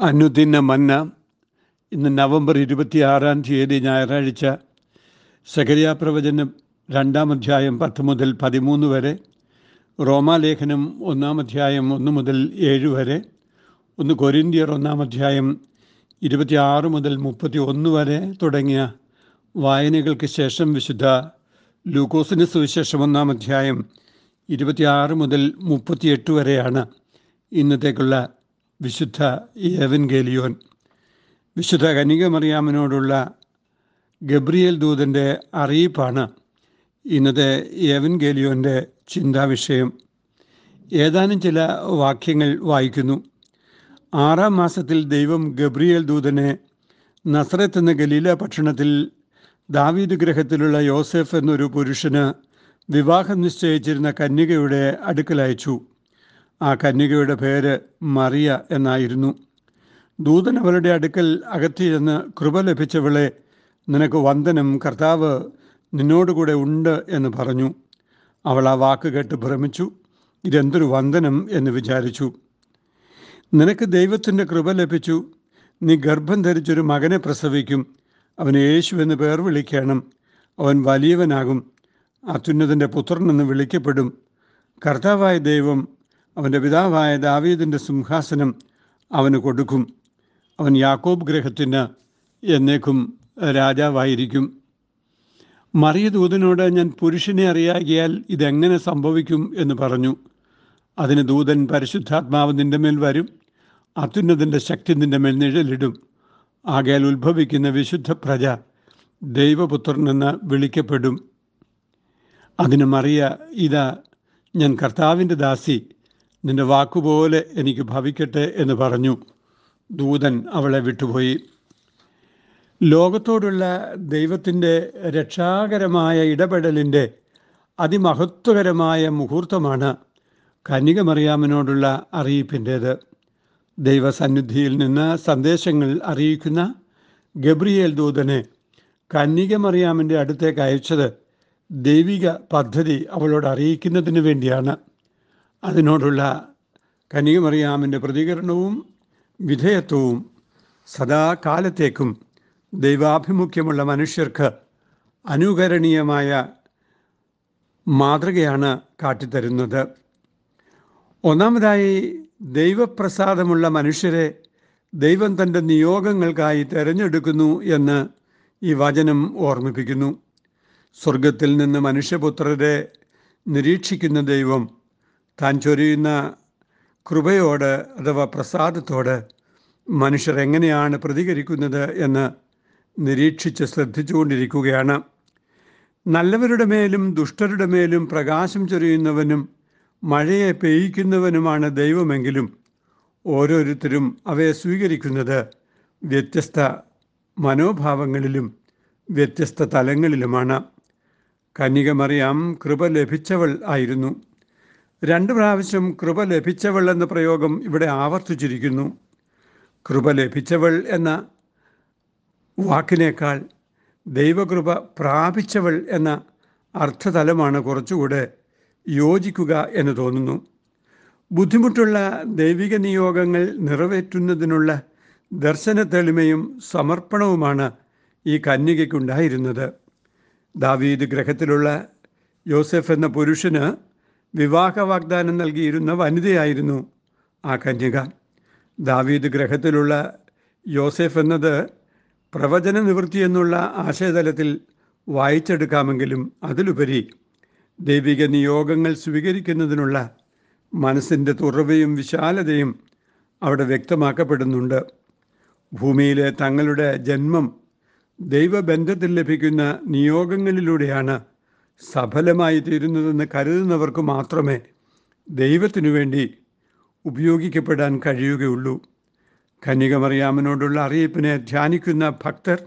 അനുദിന മന്ന. ഇന്ന് നവംബർ ഇരുപത്തിയാറാം തീയതി ഞായറാഴ്ച സകരിയാ പ്രവചനം രണ്ടാം അധ്യായം പത്ത് മുതൽ പതിമൂന്ന് വരെ റോമാലേഖനം ഒന്നാം അധ്യായം ഒന്ന് മുതൽ ഏഴ് വരെ ഒന്ന് കൊരിന്തിയർ ഒന്നാം അധ്യായം ഇരുപത്തിയാറ് മുതൽ മുപ്പത്തി ഒന്ന് വരെ തുടങ്ങിയ വായനകൾക്ക് ശേഷം വിശുദ്ധ ലൂക്കോസിന് സുവിശേഷം ഒന്നാം അധ്യായം ഇരുപത്തിയാറ് മുതൽ മുപ്പത്തിയെട്ട് വരെയാണ് ഇന്നത്തേക്കുള്ള വിശുദ്ധ ഏവൻ ഗേലിയോൻ വിശുദ്ധ കനികമറിയാമനോടുള്ള ഗബ്രിയേൽ ദൂതന്റെ അറിയിപ്പാണ് ഇന്നത്തെ ഏവൻ ഗേലിയോന്റെ ചിന്താവിഷയം. ഏതാനും ചില വാക്യങ്ങൾ വായിക്കുന്നു. ആറാം മാസത്തിൽ ദൈവം ഗബ്രിയേൽ ദൂതനെ നസ്രത്ത് എന്ന ഗലീല ഭക്ഷണത്തിൽ ദാവീദ് ഗ്രഹത്തിലുള്ള യോസെഫ് എന്നൊരു പുരുഷന് വിവാഹം നിശ്ചയിച്ചിരുന്ന കന്യകയുടെ അടുക്കലയച്ചു. ആ കന്യകയുടെ പേര് മറിയ എന്നായിരുന്നു. ദൂതൻ അവളുടെ അടുക്കൽ അകത്തിരുന്ന് കൃപ ലഭിച്ചവളെ നിനക്ക് വന്ദനം കർത്താവ് നിന്നോടുകൂടെ ഉണ്ട് എന്ന് പറഞ്ഞു. അവൾ ആ വാക്ക് കേട്ട് ഭ്രമിച്ചു. ഇതെന്തൊരു വന്ദനം എന്ന് വിചാരിച്ചു. നിനക്ക് ദൈവത്തിന്റെ കൃപ ലഭിച്ചു. നീ ഗർഭം ധരിച്ചൊരു മകനെ പ്രസവിക്കും. അവന് യേശു എന്ന് പേർ വിളിക്കണം. അവൻ വലിയവനാകും. അത്യുന്നതന്റെ പുത്രനെന്ന് വിളിക്കപ്പെടും. കർത്താവായ ദൈവം അവന്റെ പിതാവായ ദാവീദിന്റെ സിംഹാസനം അവന് കൊടുക്കും. അവൻ യാക്കോബ് ഗ്രഹത്തിന് എന്നേക്കും രാജാവായിരിക്കും. മറിയ ദൂതനോട് ഞാൻ പുരുഷനെ അറിയാകിയാൽ ഇതെങ്ങനെ സംഭവിക്കും എന്ന് പറഞ്ഞു. അതിന് ദൂതൻ പരിശുദ്ധാത്മാവ് നിന്റെ മേൽ വരും. അത്യുന്നതിന്റെ ശക്തി നിന്റെ മേൽ നിഴലിടും. ആകയാൽ ഉത്ഭവിക്കുന്ന വിശുദ്ധ പ്രജ ദൈവപുത്രനെന്ന് വിളിക്കപ്പെടും. അതിന് മറിയ ഇതാ ഞാൻ കർത്താവിന്റെ ദാസി. നിന്റെ വാക്കുപോലെ എനിക്ക് ഭവിക്കട്ടെ എന്ന് പറഞ്ഞു. ദൂതൻ അവളെ വിട്ടുപോയി. ലോകത്തോടുള്ള ദൈവത്തിന്റെ രക്ഷാകരമായ ഇടപെടലിന്റെ അതിമഹത്വകരമായ മുഹൂർത്തമാണ് കന്യകമറിയാമനോടുള്ള അറിയിപ്പിന്റേത്. ദൈവസന്നിധിയിൽ നിന്ന് സന്ദേശങ്ങൾ അറിയിക്കുന്ന ഗബ്രിയേൽ ദൂതനെ കന്യകമറിയാമിന്റെ അടുത്തേക്ക് അയച്ചത് ദൈവിക പദ്ധതി അവളോട് അറിയിക്കുന്നതിന് വേണ്ടിയാണ്. അതിനോടുള്ള കനികമറിയാമിന്റെ പ്രതികരണവും വിധേയത്വവും സദാകാലത്തേക്കും ദൈവാഭിമുഖ്യമുള്ള മനുഷ്യർക്ക് അനുകരണീയമായ മാതൃകയാണ് കാട്ടിത്തരുന്നത്. ഒന്നാമതായി ദൈവപ്രസാദമുള്ള മനുഷ്യരെ ദൈവം തന്റെ നിയോഗങ്ങൾക്കായി തിരഞ്ഞെടുക്കുന്നു എന്ന് ഈ വചനം ഓർമ്മിപ്പിക്കുന്നു. സ്വർഗത്തിൽ നിന്ന് മനുഷ്യപുത്രരെ നിരീക്ഷിക്കുന്ന ദൈവം താൻ ചൊരിയുന്ന കൃപയോട് അഥവാ പ്രസാദത്തോട് മനുഷ്യർ എങ്ങനെയാണ് പ്രതികരിക്കുന്നത് എന്ന് നിരീക്ഷിച്ച് ശ്രദ്ധിച്ചുകൊണ്ടിരിക്കുകയാണ്. നല്ലവരുടെ മേലും ദുഷ്ടരുടെ മേലും പ്രകാശം ചൊരിയുന്നവനും മഴയെ പെയ്യ്ക്കുന്നവനുമാണ് ദൈവമെങ്കിലും ഓരോരുത്തരും അവയെ സ്വീകരിക്കുന്നത് വ്യത്യസ്ത മനോഭാവങ്ങളിലും വ്യത്യസ്ത തലങ്ങളിലുമാണ്. കന്യകമറിയാം കൃപ ലഭിച്ചവൾ ആയിരുന്നു. രണ്ട് പ്രാവശ്യം കൃപ ലഭിച്ചവൾ എന്ന പ്രയോഗം ഇവിടെ ആവർത്തിച്ചിരിക്കുന്നു. കൃപ ലഭിച്ചവൾ എന്ന വാക്കിനേക്കാൾ ദൈവകൃപ പ്രാപിച്ചവൾ എന്ന അർത്ഥതലമാണ് കുറച്ചുകൂടെ യോജിക്കുക എന്ന് തോന്നുന്നു. ബുദ്ധിമുട്ടുള്ള ദൈവിക നിയോഗങ്ങൾ നിറവേറ്റുന്നതിനുള്ള ദർശന തെളിമയും സമർപ്പണവുമാണ് ഈ കന്യകയ്ക്കുണ്ടായിരുന്നത്. ദാവീദ് ഗ്രഹത്തിലുള്ള യോസെഫ് എന്ന പുരുഷന് വിവാഹ വാഗ്ദാനം നൽകിയിരുന്ന വനിതയായിരുന്നു ആ കന്യക. ദാവീദ് ഗ്രഹത്തിലുള്ള യോസെഫ് എന്നത് പ്രവചന നിവൃത്തി എന്നുള്ള ആശയതലത്തിൽ വായിച്ചെടുക്കാമെങ്കിലും അതിലുപരി ദൈവിക നിയോഗങ്ങൾ സ്വീകരിക്കുന്നതിനുള്ള മനസ്സിന്റെ തുറവയും വിശാലതയും അവിടെ വ്യക്തമാക്കപ്പെടുന്നുണ്ട്. ഭൂമിയിലെ തങ്ങളുടെ ജന്മം ദൈവബന്ധത്തിൽ ലഭിക്കുന്ന നിയോഗങ്ങളിലൂടെയാണ് സഫലമായി തീരുന്നതെന്ന് കരുതുന്നവർക്ക് മാത്രമേ ദൈവത്തിനു വേണ്ടി ഉപയോഗിക്കപ്പെടാൻ കഴിയുകയുള്ളൂ. കന്യകമറിയാമനോടുള്ള അറിയിപ്പിനെ ധ്യാനിക്കുന്ന ഭക്തർ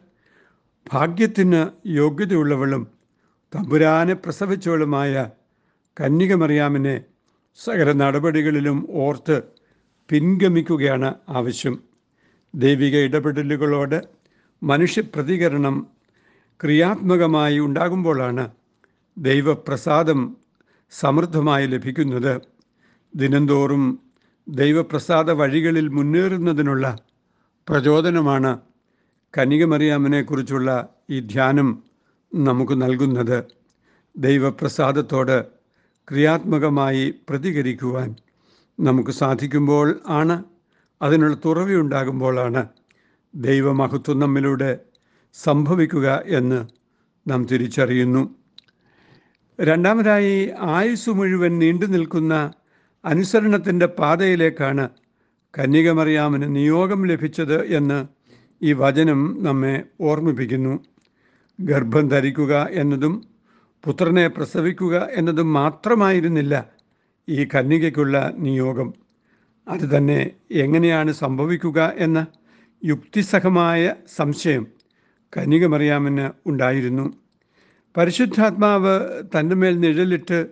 ഭാഗ്യത്തിന് യോഗ്യതയുള്ളവളും തമ്പുരാനെ പ്രസവിച്ചവളുമായ കന്യകമറിയാമിനെ സകല നടപടികളിലും ഓർത്ത് പിൻഗമിക്കുകയാണ് ആവശ്യം. ദൈവിക ഇടപെടലുകളോട് മനുഷ്യപ്രതികരണം ക്രിയാത്മകമായി ഉണ്ടാകുമ്പോഴാണ് ദൈവപ്രസാദം സമൃദ്ധമായി ലഭിക്കുന്നത് ദിനംതോറും ദൈവപ്രസാദ വഴികളിൽ മുന്നേറുന്നതിനുള്ള പ്രചോദനമാണ് കനികമറിയാമിനെക്കുറിച്ചുള്ള ഈ ധ്യാനം നമുക്ക് നൽകുന്നത്. ദൈവപ്രസാദത്തോട് ക്രിയാത്മകമായി പ്രതികരിക്കുവാൻ നമുക്ക് സാധിക്കുമ്പോൾ ആണ് അതിനുള്ള തുറവിയുണ്ടാകുമ്പോഴാണ് ദൈവമഹത്വം നമ്മിലൂടെ സംഭവിക്കുക എന്ന് നാം തിരിച്ചറിയുന്നു. രണ്ടാമതായി ആയുസ് മുഴുവൻ നീണ്ടു നിൽക്കുന്ന അനുസരണത്തിന്റെ പാതയിലേക്കാണ് കന്യകമറിയാമിന് നിയോഗം ലഭിച്ചത് എന്ന് ഈ വചനം നമ്മെ ഓർമ്മിപ്പിക്കുന്നു. ഗർഭം ധരിക്കുക എന്നതും പുത്രനെ പ്രസവിക്കുക എന്നതും മാത്രമായിരുന്നില്ല ഈ കന്യകയ്ക്കുള്ള നിയോഗം. അത് തന്നെ എങ്ങനെയാണ് സംഭവിക്കുക എന്ന യുക്തിസഹമായ സംശയം കന്യകമറിയാമിന് ഉണ്ടായിരുന്നു. പരിശുദ്ധാത്മാവ് തന്റെ മേൽ നിഴലിട്ട്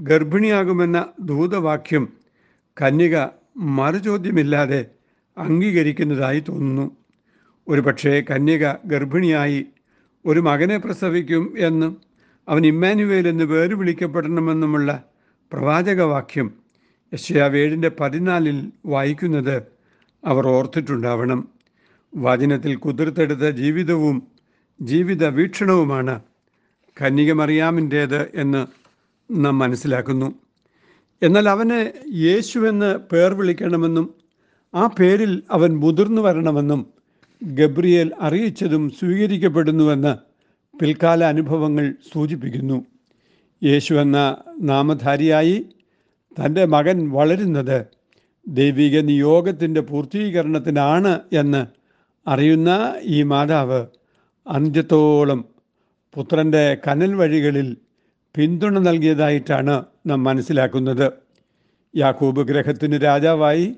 ഗർഭിണിയാകുമെന്ന ദൂതവാക്യം കന്യക മറുചോദ്യമില്ലാതെ അംഗീകരിക്കുന്നതായി തോന്നുന്നു. ഒരുപക്ഷേ കന്യക ഗർഭിണിയായി ഒരു മകനെ പ്രസവിക്കും എന്നും അവൻ ഇമ്മാനുവേൽ എന്ന് പേര് വിളിക്കപ്പെടണമെന്നുമുള്ള പ്രവാചകവാക്യം യശയാവേഴിന്റെ പതിനാലിൽ വായിക്കുന്നത് അവർ ഓർത്തിട്ടുണ്ടാവണം. വചനത്തിൽ കുതിർത്തെടുത്ത ജീവിതവും ജീവിത വീക്ഷണവുമാണ് കന്യകമറിയാമിന്റേത് എന്ന് നാം മനസ്സിലാക്കുന്നു. എന്നാൽ അവന് യേശുവെന്ന് പേർ വിളിക്കണമെന്നും ആ പേരിൽ അവൻ മുതിർന്നു വരണമെന്നും ഗബ്രിയേൽ അറിയിച്ചതും സ്വീകരിക്കപ്പെടുന്നുവെന്ന് പിൽക്കാല അനുഭവങ്ങൾ സൂചിപ്പിക്കുന്നു. യേശു എന്ന നാമധാരിയായി തന്റെ മകൻ വളരുന്നത് ദൈവിക നിയോഗത്തിന്റെ പൂർത്തീകരണത്തിനാണ് എന്ന് അറിയുന്ന ഈ മാതാവ് അന്ത്യത്തോളം പുത്രന്റെ കനൽ വഴികളിൽ പിന്തുണ നൽകിയതായിട്ടാണ് നാം മനസ്സിലാക്കുന്നത്. യാക്കൂബ് ഗ്രഹത്തിന് രാജാവായി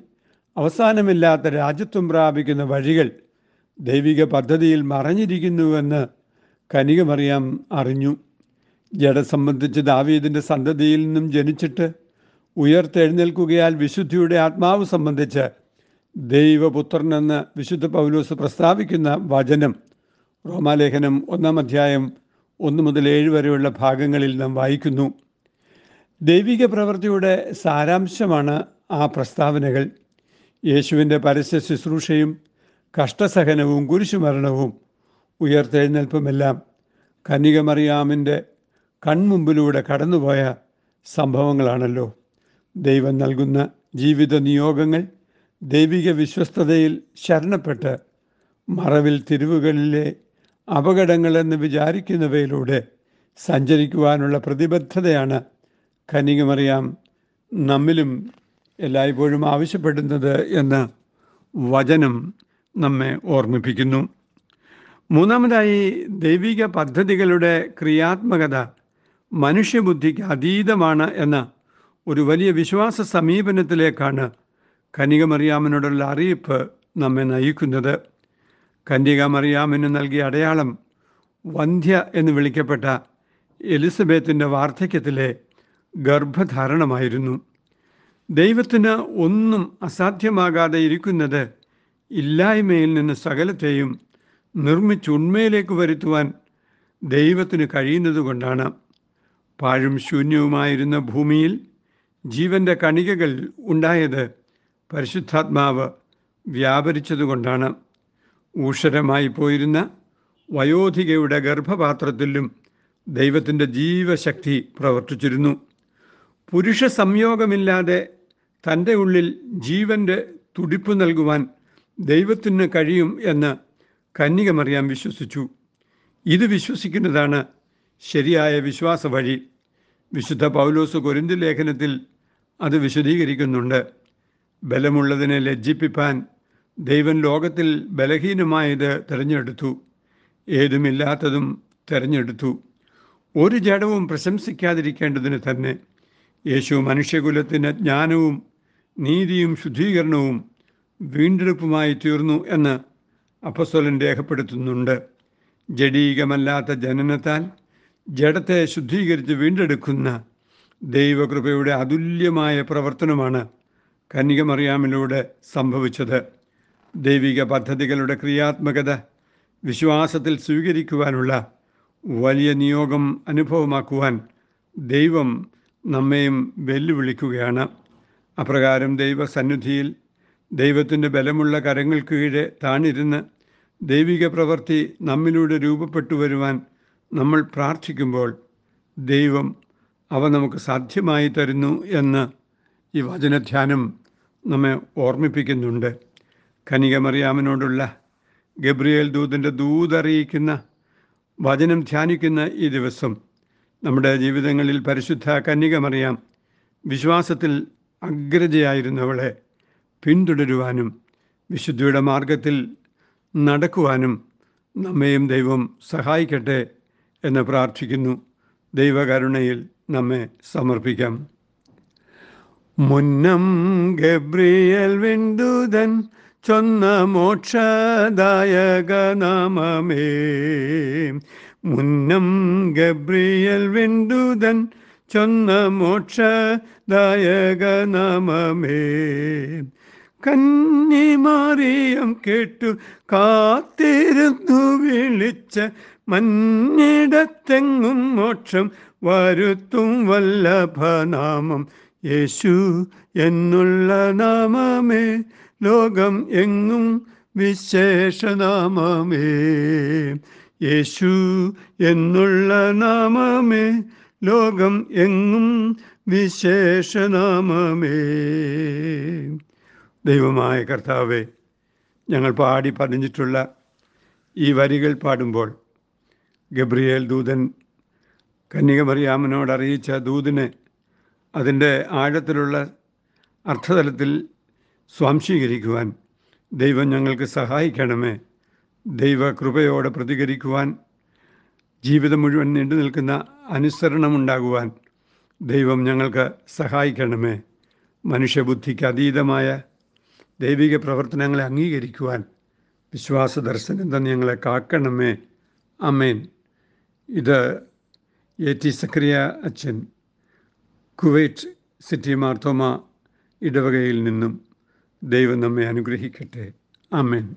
അവസാനമില്ലാത്ത രാജ്യത്വം പ്രാപിക്കുന്ന വഴികൾ ദൈവിക പദ്ധതിയിൽ മറഞ്ഞിരിക്കുന്നുവെന്ന് കനികമറിയാം അറിഞ്ഞു. ജഡ സംബന്ധിച്ച് ദാവീദിന്റെ സന്തതിയിൽ നിന്നും ജനിച്ചിട്ട് ഉയർത്തെഴുന്നേൽക്കുകയാൽ വിശുദ്ധിയുടെ ആത്മാവ് സംബന്ധിച്ച് ദൈവപുത്രനെന്ന് വിശുദ്ധ പൗലോസ് പ്രസ്താവിക്കുന്ന വചനം റോമാലേഖനം ഒന്നാം അധ്യായം ഒന്ന് മുതൽ ഏഴ് വരെയുള്ള ഭാഗങ്ങളിൽ നാം വായിക്കുന്നു. ദൈവിക പ്രവൃത്തിയുടെ സാരാംശമാണ് ആ പ്രസ്താവനകൾ. യേശുവിന്റെ പരസ്യ ശുശ്രൂഷയും കഷ്ടസഹനവും കുരിശുമരണവും ഉയർത്തെഴുന്നേൽപ്പുമെല്ലാം കനികമറിയാമിന്റെ കൺമുമ്പിലൂടെ കടന്നുപോയ സംഭവങ്ങളാണല്ലോ. ദൈവം നൽകുന്ന ജീവിത നിയോഗങ്ങൾ ദൈവിക വിശ്വസ്തതയിൽ ശരണപ്പെട്ട് മറവിൽ തിരിവുകളിലെ അപകടങ്ങളെന്ന് വിചാരിക്കുന്നവയിലൂടെ സഞ്ചരിക്കുവാനുള്ള പ്രതിബദ്ധതയാണ് കനികമറിയാം നമ്മിലും എല്ലായ്പ്പോഴും ആവശ്യപ്പെടുന്നത് എന്ന് വചനം നമ്മെ ഓർമ്മിപ്പിക്കുന്നു. മൂന്നാമതായി ദൈവിക പദ്ധതികളുടെ ക്രിയാത്മകത മനുഷ്യബുദ്ധിക്ക് അതീതമാണ് എന്ന ഒരു വലിയ വിശ്വാസ സമീപനത്തിലേക്കാണ് കനികമറിയാമനോടുള്ള അറിയിപ്പ് നമ്മെ നയിക്കുന്നത്. കന്യകമറിയാമിന് നൽകിയ അടയാളം വന്ധ്യ എന്ന് വിളിക്കപ്പെട്ട എലിസബത്തിന്റെ വാർദ്ധക്യത്തിലെ ഗർഭധാരണമായിരുന്നു. ദൈവത്തിന് ഒന്നും അസാധ്യമാകാതെ ഇരിക്കുന്നത് ഇല്ലായ്മയിൽ നിന്ന് സകലത്തെയും നിർമ്മിച്ച് ഉണ്മയിലേക്ക് വരുത്തുവാൻ ദൈവത്തിന് കഴിയുന്നത് കൊണ്ടാണ്. പാഴും ശൂന്യവുമായിരുന്ന ഭൂമിയിൽ ജീവന്റെ കണികകൾ ഉണ്ടായത് പരിശുദ്ധാത്മാവ് വ്യാപരിച്ചതുകൊണ്ടാണ്. ഊഷരമായി പോയിരുന്ന വയോധികയുടെ ഗർഭപാത്രത്തിലും ദൈവത്തിന്റെ ജീവശക്തി പ്രവർത്തിച്ചിരുന്നു. പുരുഷ സംയോഗമില്ലാതെ തന്റെ ഉള്ളിൽ ജീവന്റെ തുടിപ്പ് നൽകുവാൻ ദൈവത്തിന് കഴിയും എന്ന് കന്യകമറിയാം വിശ്വസിച്ചു. ഇത് വിശ്വസിക്കുന്നതാണ് ശരിയായ വിശ്വാസ വഴി. വിശുദ്ധ പൗലോസ് കൊരിന്തി ലേഖനത്തിൽ അത് വിശദീകരിക്കുന്നുണ്ട്. ബലമുള്ളതിനെ ലജ്ജിപ്പിപ്പാൻ ദൈവം ലോകത്തിൽ ബലഹീനമായത് തിരഞ്ഞെടുത്തു. ഏതുമില്ലാത്തതും തിരഞ്ഞെടുത്തു. ഒരു ജഡവും പ്രശംസിക്കാതിരിക്കേണ്ടതിന് തന്നെ യേശു മനുഷ്യകുലത്തിന് ജ്ഞാനവും നീതിയും ശുദ്ധീകരണവും വീണ്ടെടുപ്പുമായി തീർന്നു എന്ന് അപ്പസ്വലൻ രേഖപ്പെടുത്തുന്നുണ്ട്. ജഡീകമല്ലാത്ത ജനനത്താൽ ജഡത്തെ ശുദ്ധീകരിച്ച് വീണ്ടെടുക്കുന്ന ദൈവകൃപയുടെ അതുല്യമായ പ്രവർത്തനമാണ് കന്യകമറിയാമിലൂടെ സംഭവിച്ചത്. ദൈവിക പദ്ധതികളുടെ ക്രിയാത്മകത വിശ്വാസത്തിൽ സ്വീകരിക്കുവാനുള്ള വലിയ നിയോഗം അനുഭവമാക്കുവാൻ ദൈവം നമ്മെയും വെല്ലുവിളിക്കുകയാണ്. അപ്രകാരം ദൈവസന്നിധിയിൽ ദൈവത്തിന്റെ ബലമുള്ള കരങ്ങൾക്ക് കീഴെ താണിരുന്ന് ദൈവിക പ്രവൃത്തി നമ്മിലൂടെ രൂപപ്പെട്ടു വരുവാൻ നമ്മൾ പ്രാർത്ഥിക്കുമ്പോൾ ദൈവം അവ നമുക്ക് സാധ്യമായി തരുന്നു എന്ന് ഈ വചനധ്യാനം നമ്മെ ഓർമ്മിപ്പിക്കുന്നുണ്ട്. കനികമറിയാമനോടുള്ള ഗബ്രിയേൽ ദൂതന്റെ ദൂതറിയിക്കുന്ന വചനം ധ്യാനിക്കുന്ന ഈ ദിവസം നമ്മുടെ ജീവിതങ്ങളിൽ പരിശുദ്ധ കന്യകമറിയാം വിശ്വാസത്തിൽ അഗ്രജയായിരുന്നവളെ പിന്തുടരുവാനും വിശുദ്ധിയുടെ മാർഗത്തിൽ നടക്കുവാനും നമ്മെയും ദൈവം സഹായിക്കട്ടെ എന്ന് പ്രാർത്ഥിക്കുന്നു. ദൈവകരുണയിൽ നമ്മെ സമർപ്പിക്കാം. മുന്നം ഗബ്രിയൽ വിന്ദുതൻ ചൊന്ന മോക്ഷദായക നാമമേ മുന്നം ഗബ്രിയൽ വിന്ദുതൻ ചൊന്ന മോക്ഷദായക നാമമേ കന്നിമാറിയം കേട്ടു കാത്തിരുന്നു വിളിച്ച മഞ്ഞിടത്തെങ്ങും മോക്ഷം വരുത്തും വല്ലഭനാമം. യേശു എന്നുള്ള നാമമേ ലോകം എങ്ങും വിശേഷനാമമേ. യേശു എന്നുള്ള നാമമേ ലോകം എങ്ങും വിശേഷനാമമേ. ദൈവമായ കർത്താവെ ഞങ്ങൾ പാടി പറഞ്ഞിട്ടുള്ള ഈ വരികൾ പാടുമ്പോൾ ഗബ്രിയേൽ ദൂതൻ കന്യകമറിയാമനോട് അറിയിച്ച ദൂതിനെ അതിന്റെ ആഴത്തിലുള്ള അർത്ഥതലത്തിൽ സ്വാംശീകരിക്കുവാൻ ദൈവം ഞങ്ങൾക്ക് സഹായിക്കണമേ. ദൈവകൃപയോടെ പ്രതികരിക്കുവാൻ ജീവിതം മുഴുവൻ നീണ്ടു നിൽക്കുന്ന അനുസരണമുണ്ടാകുവാൻ ദൈവം ഞങ്ങൾക്ക് സഹായിക്കണമേ. മനുഷ്യബുദ്ധിക്ക് അതീതമായ ദൈവിക പ്രവർത്തനങ്ങളെ അംഗീകരിക്കുവാൻ വിശ്വാസ ദർശനം തന്നെ ഞങ്ങളെ കാക്കണമേ. അമേൻ ഇത് എ ടി സക്രിയ അച്ഛൻ കുവൈറ്റ് സിറ്റി മാർത്തോമ ഇടവകയിൽ നിന്നും ദൈവം നമ്മെ അനുഗ്രഹിക്കട്ടെ. അമേൻ